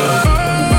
yeah,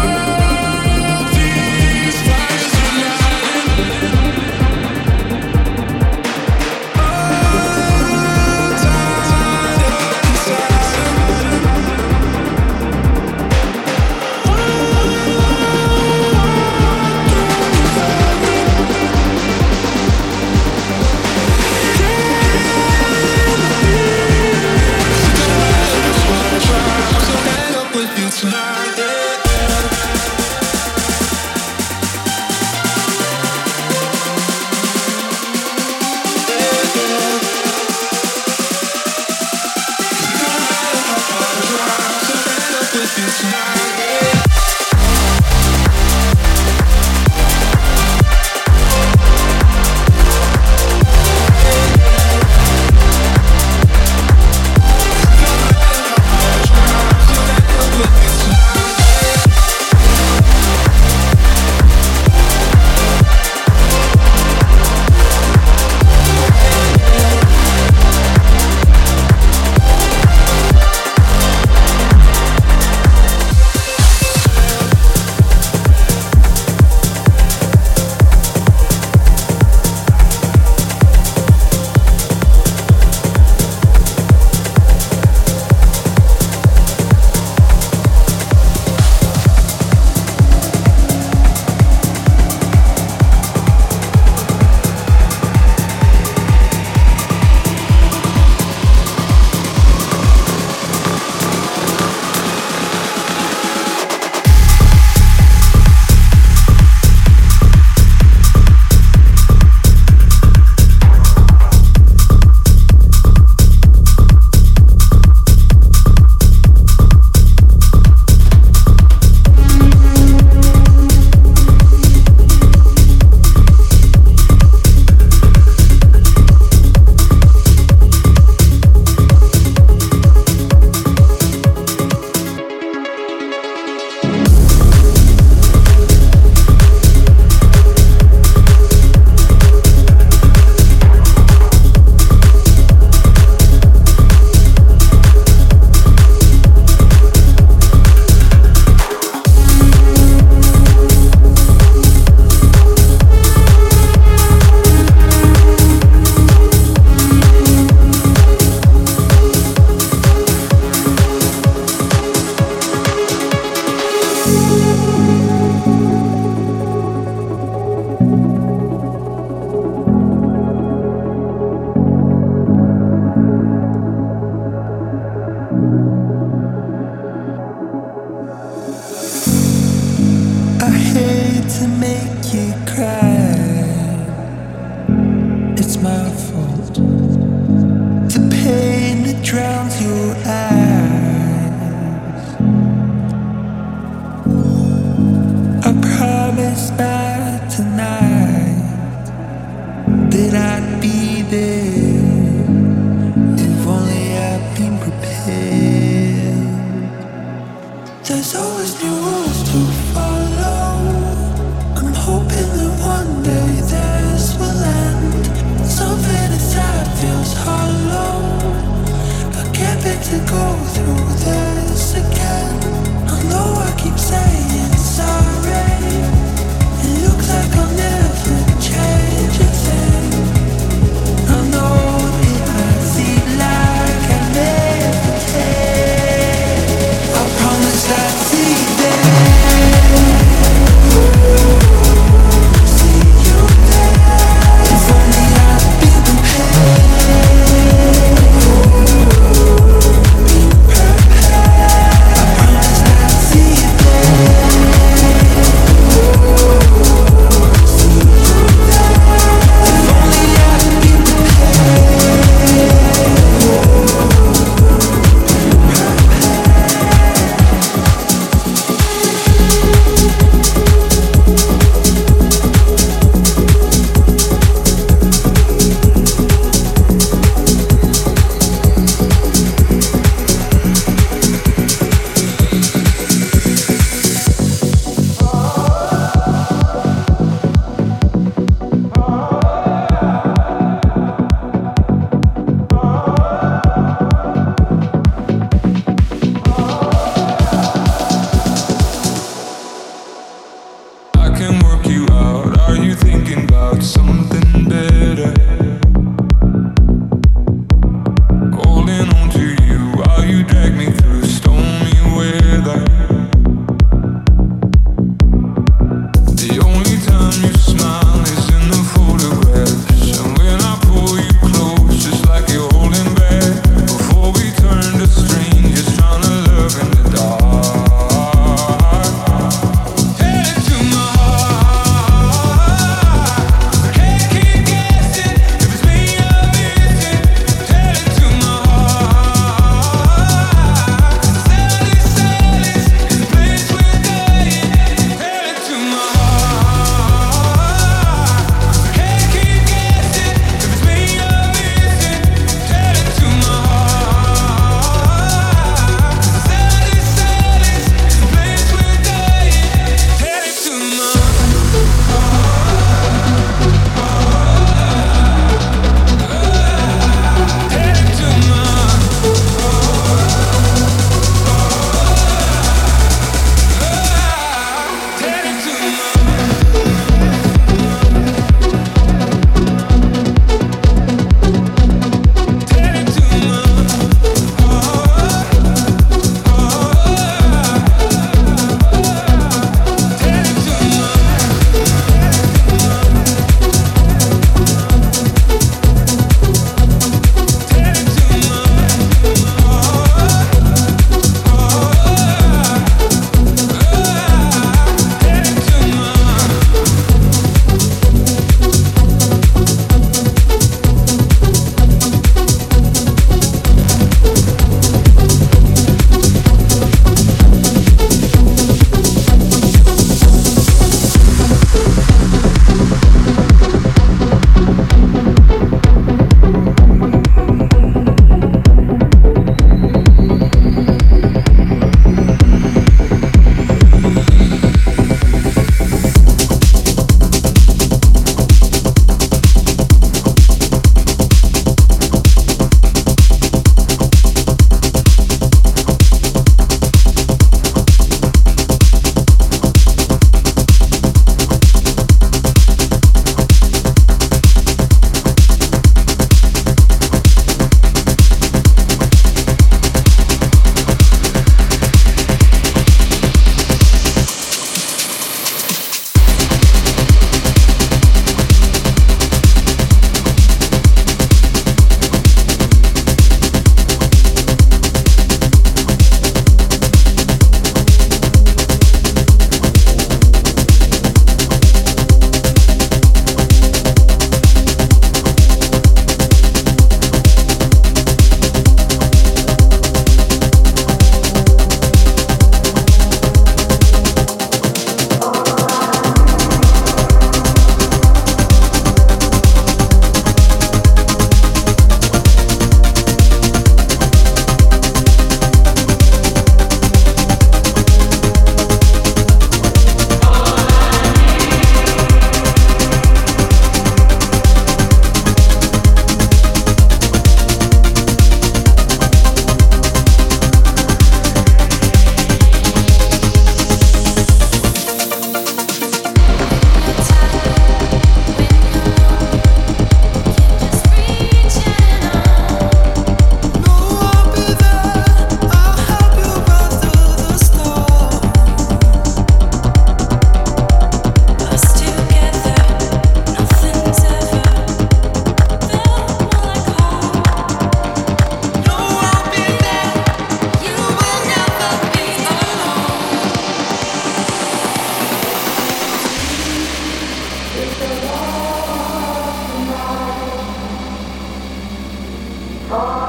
어.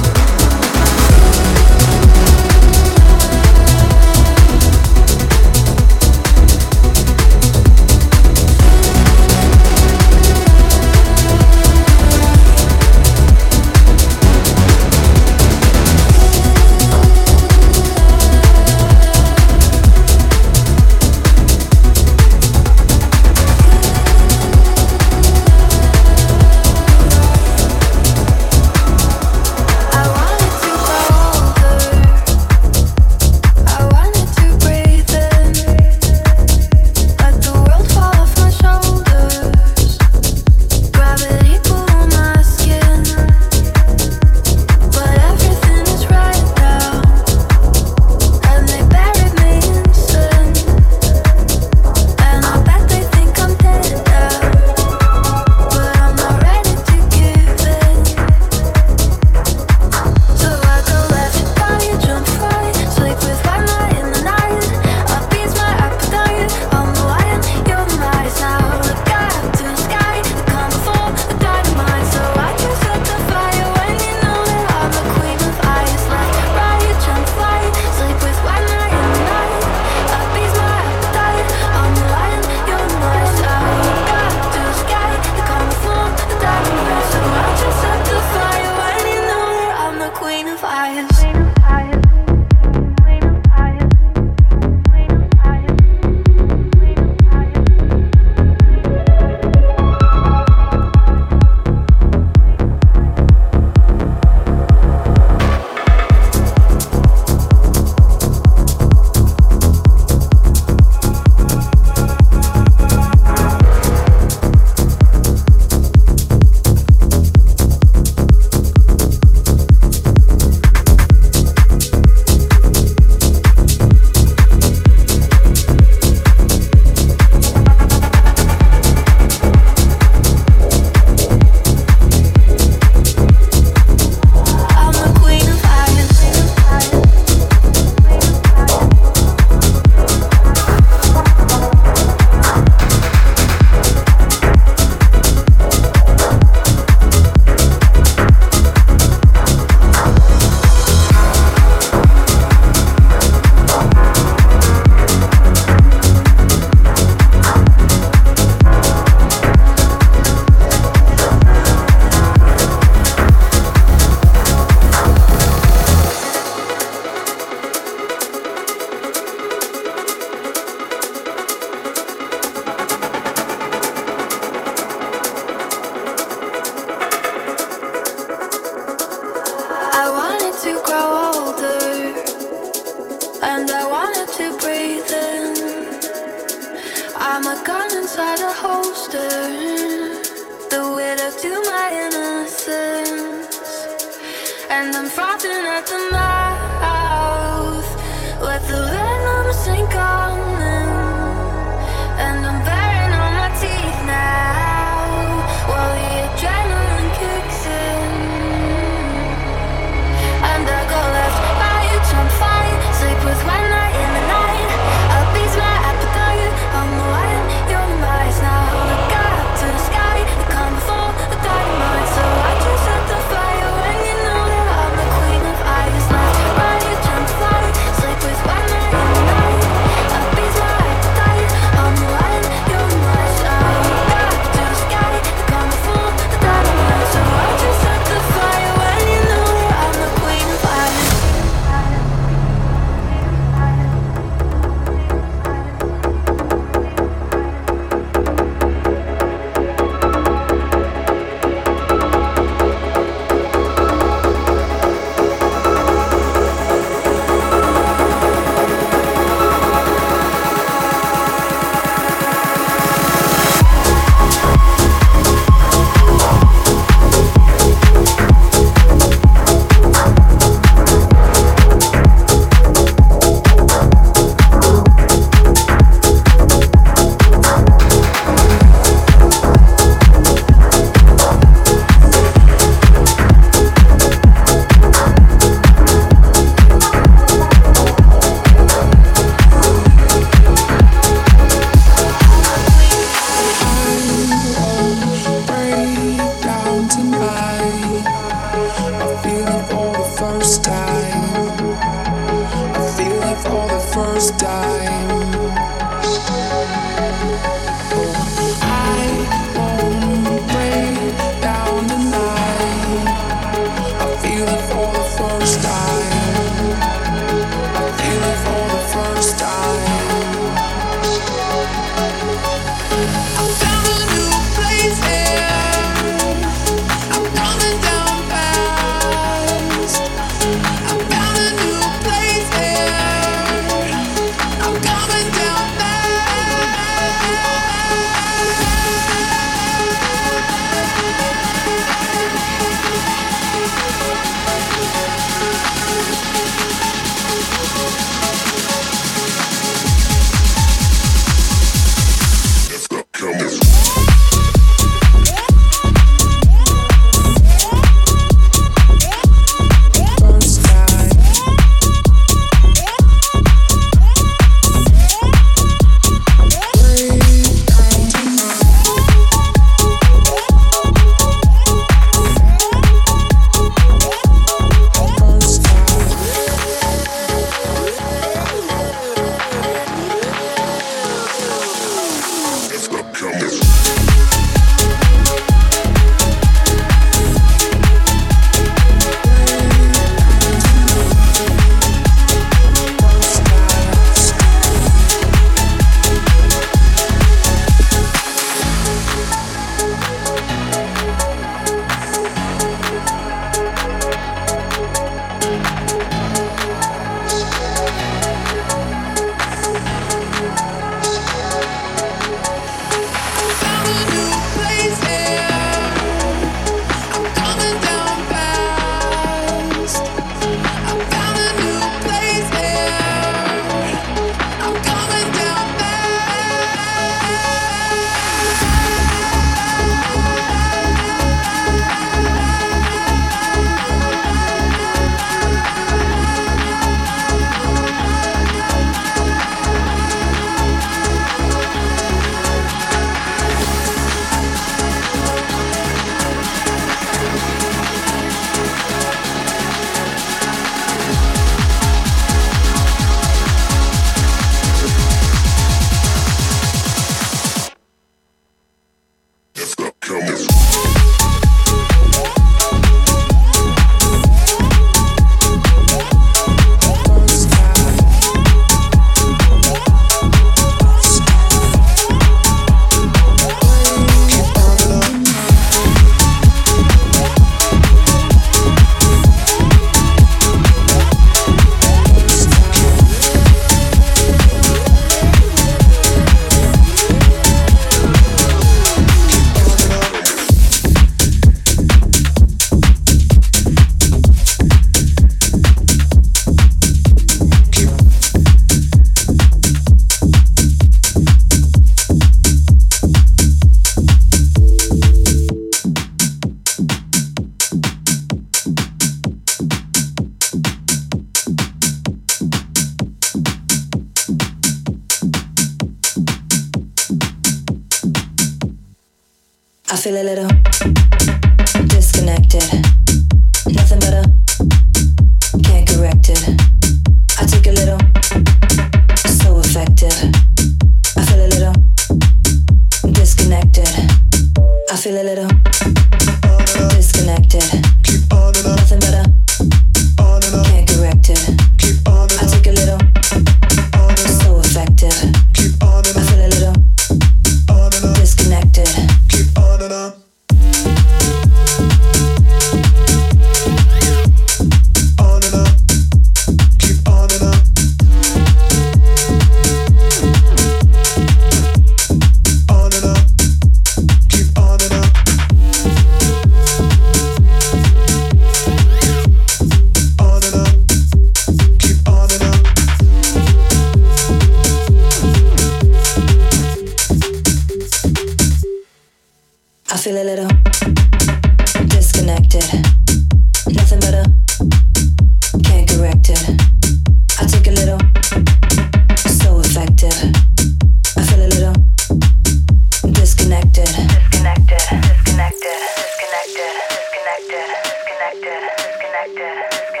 Much game to be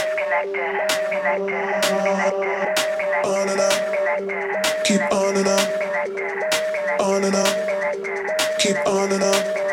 slipping on. I let